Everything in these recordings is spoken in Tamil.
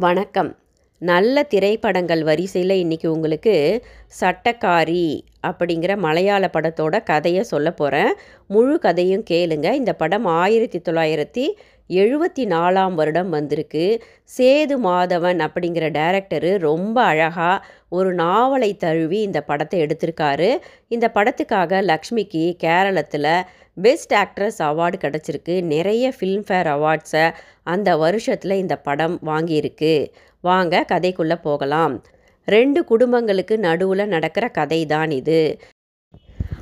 வணக்கம். நல்ல திரைப்படங்கள் வரிசையில் இன்றைக்கி உங்களுக்கு சட்டக்காரி அப்படிங்கிற மலையாள படத்தோட கதையை சொல்ல போகிறேன் முழு கதையும் கேளுங்க. இந்த படம் ஆயிரத்தி தொள்ளாயிரத்தி எழுபத்தி நாலாம் வருடம் வந்திருக்கு. சேது மாதவன் அப்படிங்கிற டைரக்டரு ரொம்ப அழகாக ஒரு நாவலை தழுவி இந்த படத்தை எடுத்திருக்காரு. இந்த படத்துக்காக லக்ஷ்மிக்கு கேரளத்தில் பெஸ்ட் ஆக்ட்ரஸ் அவார்டு கிடச்சிருக்கு. நிறைய ஃபில்ம்ஃபேர் அவார்ட்ஸை அந்த வருஷத்தில் இந்த படம் வாங்கியிருக்கு. வாங்க கதைக்குள்ளே போகலாம். ரெண்டு குடும்பங்களுக்கு நடுவில் நடக்கிற கதை தான் இது.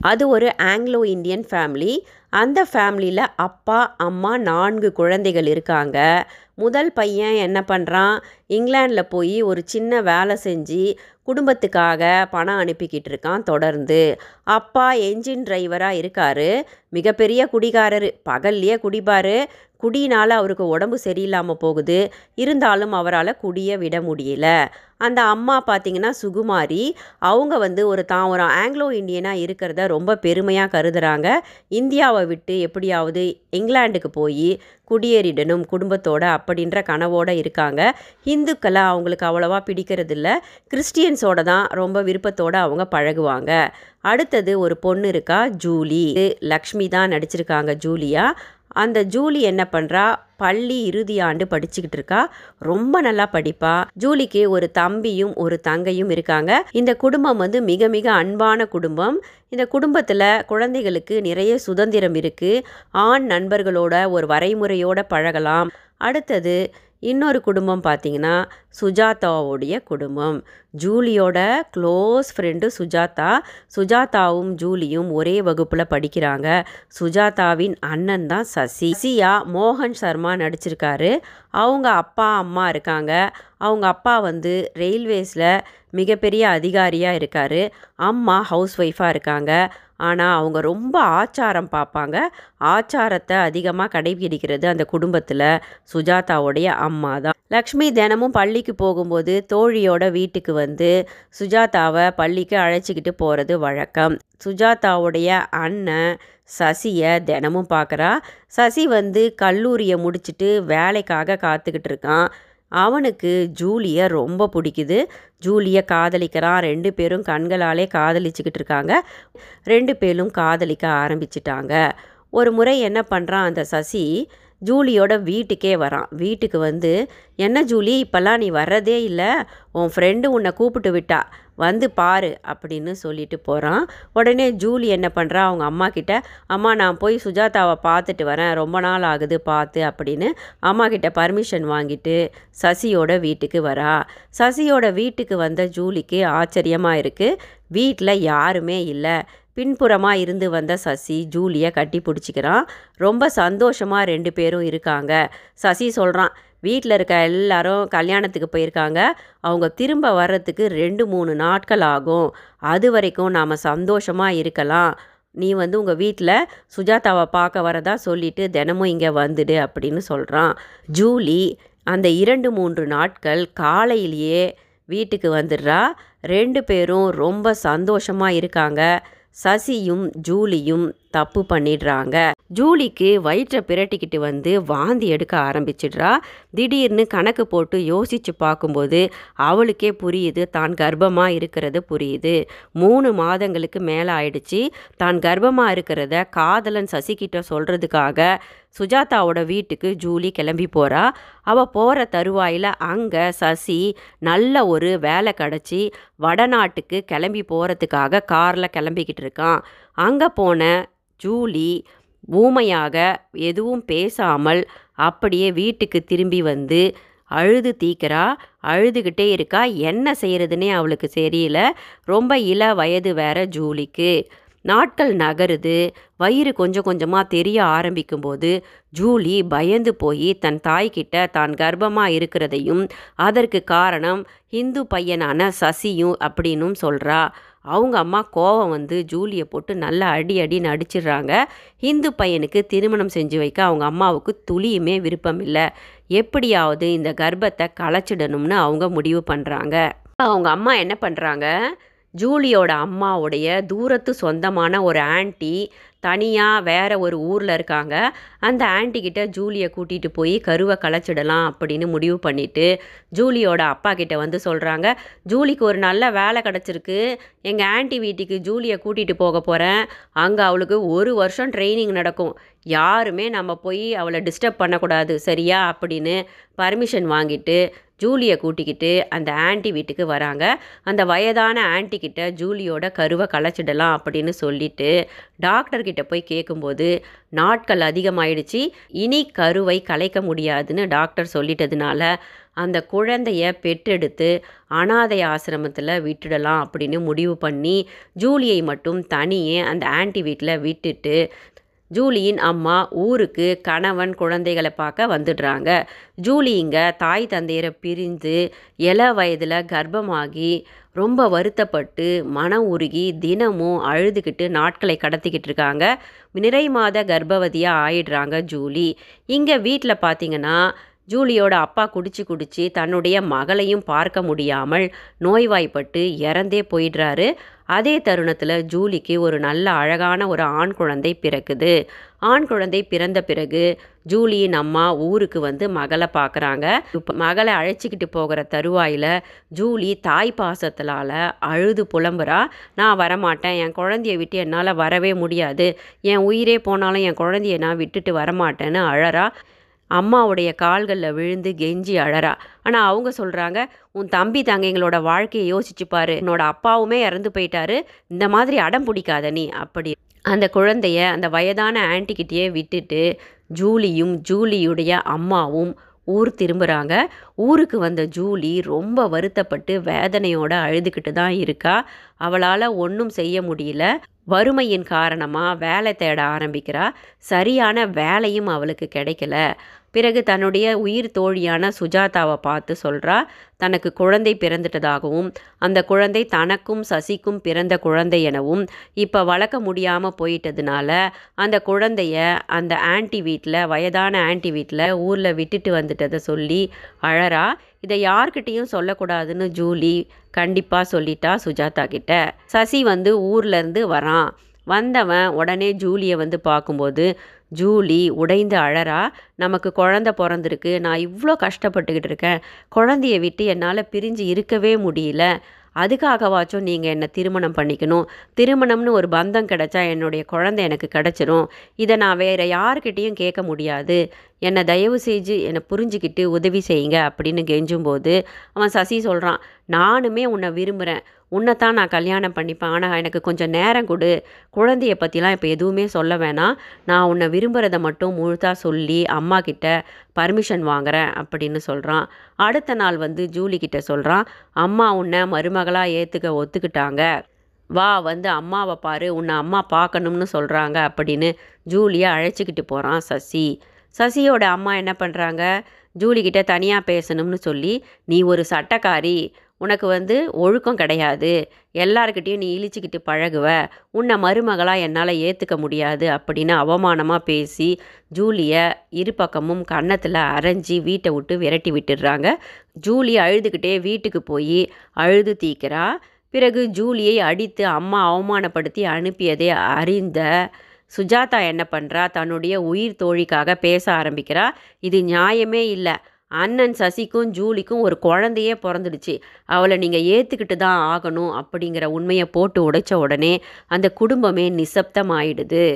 அது ஒரு ஆங்கிலோ இந்தியன் ஃபேமிலி அந்த ஃபேமிலியில் அப்பா அம்மா நான்கு குழந்தைகள் இருக்காங்க. முதல் பையன் என்ன பண்ணுறான் இங்கிலாண்டில் போய் ஒரு சின்ன வேலை செஞ்சு குடும்பத்துக்காக பணம் அனுப்பிக்கிட்டு இருக்கான் தொடர்ந்து. அப்பா என்ஜின் டிரைவராக இருக்கார். மிகப்பெரிய குடிகாரர். பகல்லையே குடிப்பார். குடினால் அவருக்கு உடம்பு சரியில்லாமல் போகுது. இருந்தாலும் அவரால் குடியை விட முடியல. அந்த அம்மா பார்த்திங்கன்னா சுகுமாரி. அவங்க வந்து ஒரு தான் ஒரு ஆங்கிலோ இந்தியனாக இருக்கிறத ரொம்ப பெருமையாக கருதுகிறாங்க இந்தியாவை விட்டு எப்படியாவது இங்கிலாண்டுக்கு போய் குடியேறிடணும் குடும்பத்தோட அப்படின்ற கனவோடு இருக்காங்க. இந்துக்களை அவங்களுக்கு அவ்வளோவா பிடிக்கிறதில்ல. கிறிஸ்டியன்ஸோட தான் ரொம்ப விருப்பத்தோடு அவங்க பழகுவாங்க. அடுத்தது ஒரு பொண்ணு இருக்கா ஜூலி. லக்ஷ்மி தான் நடிச்சிருக்காங்க ஜூலியா. அந்த ஜூலி என்ன பண்ணுறா பள்ளி இறுதி ஆண்டு படிச்சுக்கிட்டு இருக்கா. ரொம்ப நல்லா படிப்பா. ஜூலிக்கு ஒரு தம்பியும் ஒரு தங்கையும் இருக்காங்க. இந்த குடும்பம் வந்து மிக மிக அன்பான குடும்பம். இந்த குடும்பத்தில் குழந்தைகளுக்கு நிறைய சுதந்திரம் இருக்குது ஆண் நண்பர்களோட ஒரு வரைமுறையோட பழகலாம். அடுத்தது இன்னொரு குடும்பம் பார்த்திங்கன்னா சுஜாதாவுடைய குடும்பம். ஜூலியோட க்ளோஸ் ஃப்ரெண்டு சுஜாதா. சுஜாதாவும் ஜூலியும் ஒரே வகுப்பில் படிக்கிறாங்க. சுஜாதாவின் அண்ணன் தான் சசி. சசியா மோகன் சர்மா நடிச்சிருக்காரு. அவங்க அப்பா அம்மா இருக்காங்க. அவங்க அப்பா வந்து ரயில்வேஸில் மிகப்பெரிய அதிகாரியாக இருக்கார். அம்மா ஹவுஸ் ஒய்ஃபாக இருக்காங்க. ஆனால் அவங்க ரொம்ப ஆச்சாரம் பார்ப்பாங்க ஆச்சாரத்தை அதிகமாக கடைபிடிக்கிறது அந்த குடும்பத்தில் சுஜாதாவுடைய அம்மா தான். லக்ஷ்மி தினமும் பள்ளிக்கு போகும்போது தோழியோட வீட்டுக்கு வந்து சுஜாதாவை பள்ளிக்கு அழைச்சிக்கிட்டு போகிறது வழக்கம். சுஜாதாவுடைய அண்ணன் சசியை தினமும் பார்க்குறா சசி வந்து கல்லூரியை முடிச்சுட்டு வேலைக்காக காத்துக்கிட்டு இருக்கான். அவனுக்கு ஜூலியை ரொம்ப பிடிக்குது. ஜூலியை காதலிக்கிறான் ரெண்டு பேரும் கண்களாலே காதலிச்சுக்கிட்டு இருக்காங்க. ரெண்டு பேரும் காதலிக்க ஆரம்பிச்சிட்டாங்க. ஒரு முறை என்ன பண்ணுறான் அந்த சசி ஜூலியோட வீட்டுக்கே வரான். வீட்டுக்கு வந்து என்ன ஜூலி இப்போல்லாம் நீ வர்றதே இல்லை. உன் ஃப்ரெண்டு உன்னை கூப்பிட்டு விட்டா. வந்து பாரு அப்படின்னு சொல்லிட்டு போகிறான் உடனே ஜூலி என்ன பண்ணுறா அவங்க அம்மா கிட்ட அம்மா நான் போய் சுஜாதாவை பார்த்துட்டு வரேன். ரொம்ப நாள் ஆகுது பார்த்து அப்படின்னு அம்மா கிட்ட பர்மிஷன் வாங்கிட்டு சசியோட வீட்டுக்கு வரா. சசியோட வீட்டுக்கு வந்த ஜூலிக்கு ஆச்சரியமாக இருக்குது வீட்டில் யாருமே இல்லை. பின்புறமாக இருந்து வந்த சசி ஜூலியை கட்டி பிடிச்சிக்கிறான். ரொம்ப சந்தோஷமாக ரெண்டு பேரும் இருக்காங்க. சசி சொல்கிறான் வீட்டில் இருக்க எல்லாரும் கல்யாணத்துக்கு போயிருக்காங்க. அவங்க திரும்ப வர்றதுக்கு ரெண்டு மூணு நாட்கள் ஆகும். அது வரைக்கும் நாம் சந்தோஷமாக இருக்கலாம். நீ வந்து உங்கள் வீட்டில் சுஜாதாவை பார்க்க வரதா சொல்லிட்டு தினமும் இங்கே வந்துடு அப்படின்னு சொல்கிறான் ஜூலி அந்த இரண்டு மூன்று நாட்கள் காலையிலேயே வீட்டுக்கு வந்துடுறா. ரெண்டு பேரும் ரொம்ப சந்தோஷமாக இருக்காங்க. சசியும் ஜூலியும் தப்பு பண்ணிடுறாங்க. ஜூலிக்கு வயிற்றை பிரட்டிக்கிட்டு வந்து வாந்தி எடுக்க ஆரம்பிச்சிடுறா. திடீர்னு கணக்கு போட்டு யோசித்து பார்க்கும்போது அவளுக்கே புரியுது தான் கர்ப்பமாக இருக்கிறது புரியுது. மூணு மாதங்களுக்கு மேலே ஆயிடுச்சு. தான் கர்ப்பமாக இருக்கிறத காதலன் சசிகிட்ட சொல்கிறதுக்காக சுஜாதாவோட வீட்டுக்கு ஜூலி கிளம்பி போகிறா அவள் போகிற தருவாயில் அங்கே சசி நல்ல ஒரு வேலை கிடச்சி வடநாட்டுக்கு கிளம்பி போகிறதுக்காக காரில் கிளம்பிக்கிட்டு இருக்கான். அங்கே போன ஜூலி ஊமையாக எதுவும் பேசாமல் அப்படியே வீட்டுக்கு திரும்பி வந்து அழுது தீக்கிறா. அழுதுகிட்டே இருக்கா. என்ன செய்கிறதுனே அவளுக்கு தெரியல. ரொம்ப இள வயது வேற ஜூலிக்கு. நாட்கள் நகருது. வயிறு கொஞ்சம் கொஞ்சமாக தெரிய ஆரம்பிக்கும்போது ஜூலி பயந்து போய் தன் தாய்கிட்ட தான் கர்ப்பமாக இருக்கிறதையும் அதற்கு காரணம் ஹிந்து பையனான சசியும் அப்படின்னும் சொல்கிறா அவங்க அம்மா கோவம் வந்து ஜூலியை போட்டு நல்லா அடி அடின்னு அடிச்சிடுறாங்க. இந்து பையனுக்கு திருமணம் செஞ்சு வைக்க அவங்க அம்மாவுக்கு துளியுமே விருப்பம் இல்லை. எப்படியாவது இந்த கர்ப்பத்தை களைச்சிடணும்னு அவங்க முடிவு பண்ணுறாங்க அவங்க அம்மா என்ன பண்ணுறாங்க ஜூலியோட அம்மாவுடைய தூரத்து சொந்தமான ஒரு ஆண்டி தனியாக வேற ஒரு ஊரில் இருக்காங்க. அந்த ஆன்ட்டி கிட்ட ஜூலியை கூட்டிகிட்டு போய் கருவை களைச்சிடலாம் அப்படின்னு முடிவு பண்ணிவிட்டு ஜூலியோட அப்பா கிட்ட வந்து சொல்கிறாங்க ஜூலிக்கு ஒரு நல்ல வேலை கிடச்சிருக்கு. எங்கள் ஆண்டி வீட்டுக்கு ஜூலியை கூட்டிகிட்டு போக போகிறேன் அங்கே அவளுக்கு ஒரு வருஷம் ட்ரைனிங் நடக்கும். யாருமே நம்ம போய் அவளை டிஸ்டர்ப் பண்ணக்கூடாது சரியா? அப்படின்னு பர்மிஷன் வாங்கிட்டு ஜூலியை கூட்டிக்கிட்டு அந்த ஆன்ட்டி வீட்டுக்கு வராங்க. அந்த வயதான ஆன்ட்டி கிட்ட ஜூலியோட கருவை களைச்சிடலாம் அப்படின்னு சொல்லிட்டு டாக்டர்கிட்ட போய் கேட்கும்போது நாட்கள் அதிகமாயிடுச்சு. இனி கருவை கலைக்க முடியாதுன்னு டாக்டர் சொல்லிட்டதுனால அந்த குழந்தைய பெற்றெடுத்து அனாதை ஆசிரமத்தில் விட்டுடலாம் அப்படின்னு முடிவு பண்ணி ஜூலியை மட்டும் தனியே அந்த ஆன்ட்டி வீட்டில் விட்டுட்டு ஜூலியின் அம்மா ஊருக்கு கணவன் குழந்தைகளை பார்க்க வந்துடுறாங்க. ஜூலி இங்கே தாய் தந்தையரை பிரிந்து இள வயதில் கர்ப்பமாகி ரொம்ப வருத்தப்பட்டு மனம் உருகி தினமும் அழுதுகிட்டு நாட்களை கடத்திக்கிட்டு இருக்காங்க. நிறை மாத கர்ப்பவதியாக ஆயிடுறாங்க ஜூலி. இங்கே வீட்டில் பார்த்தீங்கன்னா ஜூலியோட அப்பா குடிச்சு குடிச்சு தன்னுடைய மகளையும் பார்க்க முடியாமல் நோய்வாய்ப்பட்டு இறந்தே போயிடுறாரு. அதே தருணத்தில் ஜூலிக்கு ஒரு நல்ல அழகான ஒரு ஆண் குழந்தை பிறக்குது. ஆண் குழந்தை பிறந்த பிறகு ஜூலியின் அம்மா ஊருக்கு வந்து மகளை பார்க்குறாங்க இப்போ மகளை அழைச்சிக்கிட்டு போகிற தருவாயில் ஜூலி தாய் பாசத்திலால் அழுது புலம்புறா. நான் வரமாட்டேன். என் குழந்தைய விட்டு என்னால் வரவே முடியாது. என் உயிரே போனாலும் என் குழந்தைய நான் விட்டுட்டு வரமாட்டேன்னு அழறா. அம்மாவுடைய கால்களில் விழுந்து கெஞ்சி அழறா. ஆனால் அவங்க சொல்கிறாங்க உன் தம்பி தங்கைங்களோட வாழ்க்கையை யோசிச்சு பாரு. உன்னோட அப்பாவுமே இறந்து போயிட்டாரு. இந்த மாதிரி அடம் பிடிக்காத நீ. அப்படி அந்த குழந்தைய அந்த வயதான ஆன்ட்டிக்கிட்டேயே விட்டுட்டு ஜூலியும் ஜூலியுடைய அம்மாவும் ஊர் திரும்புகிறாங்க ஊருக்கு வந்த ஜூலி ரொம்ப வருத்தப்பட்டு வேதனையோட அழுதுகிட்டு தான் இருக்கா. அவளால் ஒன்றும் செய்ய முடியல. வறுமையின் காரணமாக வேலை தேட ஆரம்பிக்கிறா. சரியான வேலையும் அவளுக்கு கிடைக்கல. பிறகு தன்னுடைய உயிர் தோழியான சுஜாதாவை பார்த்து சொல்கிறா தனக்கு குழந்தை பிறந்துட்டதாகவும் அந்த குழந்தை தனக்கும் சசிக்கும் பிறந்த குழந்தை எனவும் இப்போ வளர்க்க முடியாமல் போயிட்டதுனால அந்த குழந்தைய அந்த ஆன்ட்டி வீட்டில் வயதான ஆன்ட்டி வீட்டில் ஊரில் விட்டுட்டு வந்துட்டதை சொல்லி அழறா. இதை யார்கிட்டேயும் சொல்லக்கூடாதுன்னு ஜூலி கண்டிப்பாக சொல்லிட்டா சுஜாதா கிட்ட. சசி வந்து ஊர்லேருந்து வரான். வந்தவன் உடனே ஜூலியை வந்து பார்க்கும்போது ஜூலி உடைந்து அழறா நமக்கு குழந்த பிறந்திருக்கு நான் இவ்வளோ கஷ்டப்பட்டுக்கிட்டு இருக்கேன். குழந்தைய விட்டு என்னால் பிரிஞ்சு இருக்கவே முடியல. அதுக்காகவாச்சும் நீங்கள் என்னை திருமணம் பண்ணிக்கணும். திருமணம்னு ஒரு பந்தம் கிடைச்சா என்னுடைய குழந்தை எனக்கு கிடச்சிரும். இதை நான் வேறு யாருக்கிட்டேயும் கேட்க முடியாது. என்னை தயவு செஞ்சு என்னை புரிஞ்சுக்கிட்டு உதவி செய்யுங்க அப்படின்னு கெஞ்சும்போது அவன் சசி சொல்கிறான் நானுமே உன்னை விரும்புகிறேன் உன்னைத்தான் நான் கல்யாணம் பண்ணிப்பேன். ஆனால் எனக்கு கொஞ்சம் நேரம் கொடு. குழந்தைய பற்றிலாம் இப்போ எதுவுமே சொல்ல வேணாம். நான் உன்னை விரும்புகிறத மட்டும் முழுதாக சொல்லி அம்மா கிட்ட பர்மிஷன் வாங்குறேன் அப்படின்னு சொல்கிறான் அடுத்த நாள் வந்து ஜூலி கிட்ட சொல்கிறான் அம்மா உன்னை மருமகளாக ஏற்றுக்க ஒத்துக்கிட்டாங்க. வா வந்து அம்மாவை பாரு. உன்னை அம்மா பார்க்கணும்னு சொல்கிறாங்க அப்படின்னு ஜூலியை அழைச்சிக்கிட்டு போகிறான் சசி. சசியோட அம்மா என்ன பண்ணுறாங்க ஜூலிக்கிட்ட தனியாக பேசணும்னு சொல்லி நீ ஒரு சட்டக்காரி. உனக்கு வந்து ஒழுக்கம் கிடையாது. எல்லாருக்கிட்டேயும் நீ இழிச்சிக்கிட்டு பழகுவ. உன்னை மருமகளாக என்னால் ஏற்றுக்க முடியாது அப்படின்னு அவமானமாக பேசி ஜூலியை இரு பக்கமும் கன்னத்தில் அரைஞ்சி வீட்டை விட்டு விரட்டி விட்டுடுறாங்க. ஜூலி அழுதுகிட்டே வீட்டுக்கு போய் அழுது தீக்கிறா. பிறகு ஜூலியை அடித்து அம்மா அவமானப்படுத்தி அனுப்பியதை அறிந்த சுஜாதா என்ன பண்ணுறா தன்னுடைய உயிர் தோழிக்காக பேச ஆரம்பிக்கிறா. இது நியாயமே இல்லை. அண்ணன் சசிக்கும் ஜூலிக்கும் ஒரு குழந்தையே பிறந்துடுச்சு. அவளை நீங்கள் ஏற்றுக்கிட்டு தான் ஆகணும் அப்படிங்கிற உண்மையை போட்டு உடைச்ச உடனே அந்த குடும்பமே நிசப்தமாயிடுது.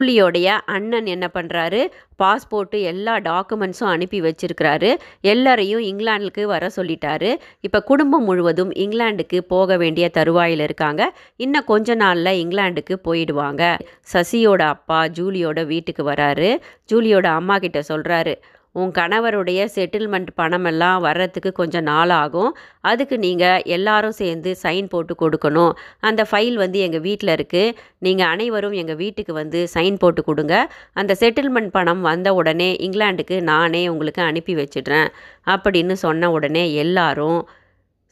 ஜூலியோடைய அண்ணன் என்ன பண்ணுறாரு பாஸ்போர்ட்டு எல்லா டாக்குமெண்ட்ஸும் அனுப்பி வச்சிருக்கிறாரு. எல்லாரையும் இங்கிலாந்துக்கு வர சொல்லிட்டாரு. இப்போ குடும்பம் முழுவதும் இங்கிலாந்துக்கு போக வேண்டிய தருவாயில் இருக்காங்க. இன்னும் கொஞ்ச நாளில் இங்கிலாந்துக்கு போயிடுவாங்க. சசியோட அப்பா ஜூலியோட வீட்டுக்கு வராரு. ஜூலியோட அம்மா கிட்ட சொல்கிறாரு உன் கணவருடைய செட்டில்மெண்ட் பணமெல்லாம் வர்றதுக்கு கொஞ்சம் நாள் ஆகும். அதுக்கு நீங்கள் எல்லாரும் சேர்ந்து சைன் போட்டு கொடுக்கணும். அந்த ஃபைல் வந்து எங்கள் வீட்டில் இருக்குது நீங்கள் அனைவரும் எங்கள் வீட்டுக்கு வந்து சைன் போட்டு கொடுங்க. அந்த செட்டில்மெண்ட் பணம் வந்த உடனே இங்கிலாண்டுக்கு நானே உங்களுக்கு அனுப்பி வச்சிடுறேன். அப்படின்னு சொன்ன உடனே எல்லாரும்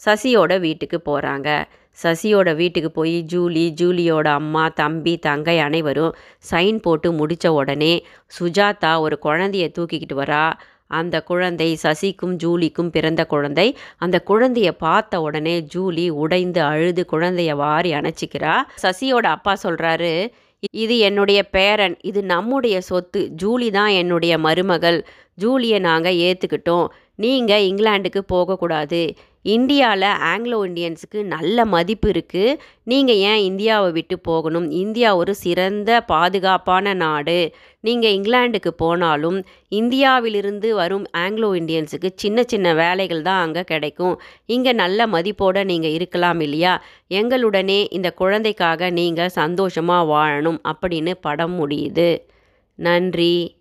சசியோட வீட்டுக்கு போகிறாங்க சசியோட வீட்டுக்கு போய் ஜூலி ஜூலியோட அம்மா தம்பி தங்கை அனைவரும் சைன் போட்டு முடித்த உடனே சுஜாதா ஒரு குழந்தைய தூக்கிக்கிட்டு வரா. அந்த குழந்தை சசிக்கும் ஜூலிக்கும் பிறந்த குழந்தை. அந்த குழந்தைய பார்த்த உடனே ஜூலி உடைந்து அழுது குழந்தைய வாரி அணைச்சிக்கிறா. சசியோட அப்பா சொல்கிறாரு இது என்னுடைய பேரன் இது நம்முடைய சொத்து. ஜூலி தான் என்னுடைய மருமகள். ஜூலியை நாங்கள் ஏற்றுக்கிட்டோம் நீங்கள் இங்கிலாந்துக்கு போகக்கூடாது. இந்தியாவில் ஆங்கிலோ இண்டியன்ஸுக்கு நல்ல மதிப்பு இருக்குது நீங்கள் ஏன் இந்தியாவை விட்டு போகணும்? இந்தியா ஒரு சிறந்த பாதுகாப்பான நாடு. நீங்கள் இங்கிலாண்டுக்கு போனாலும் இந்தியாவிலிருந்து வரும் ஆங்கிலோ இண்டியன்ஸுக்கு சின்ன சின்ன வேலைகள் தான் அங்கே கிடைக்கும். இங்கே நல்ல மதிப்போடு நீங்கள் இருக்கலாம் இல்லையா? எங்களுடனே இந்த குழந்தைக்காக நீங்கள் சந்தோஷமாக வாழணும் அப்படின்னு படம் முடியுது. நன்றி.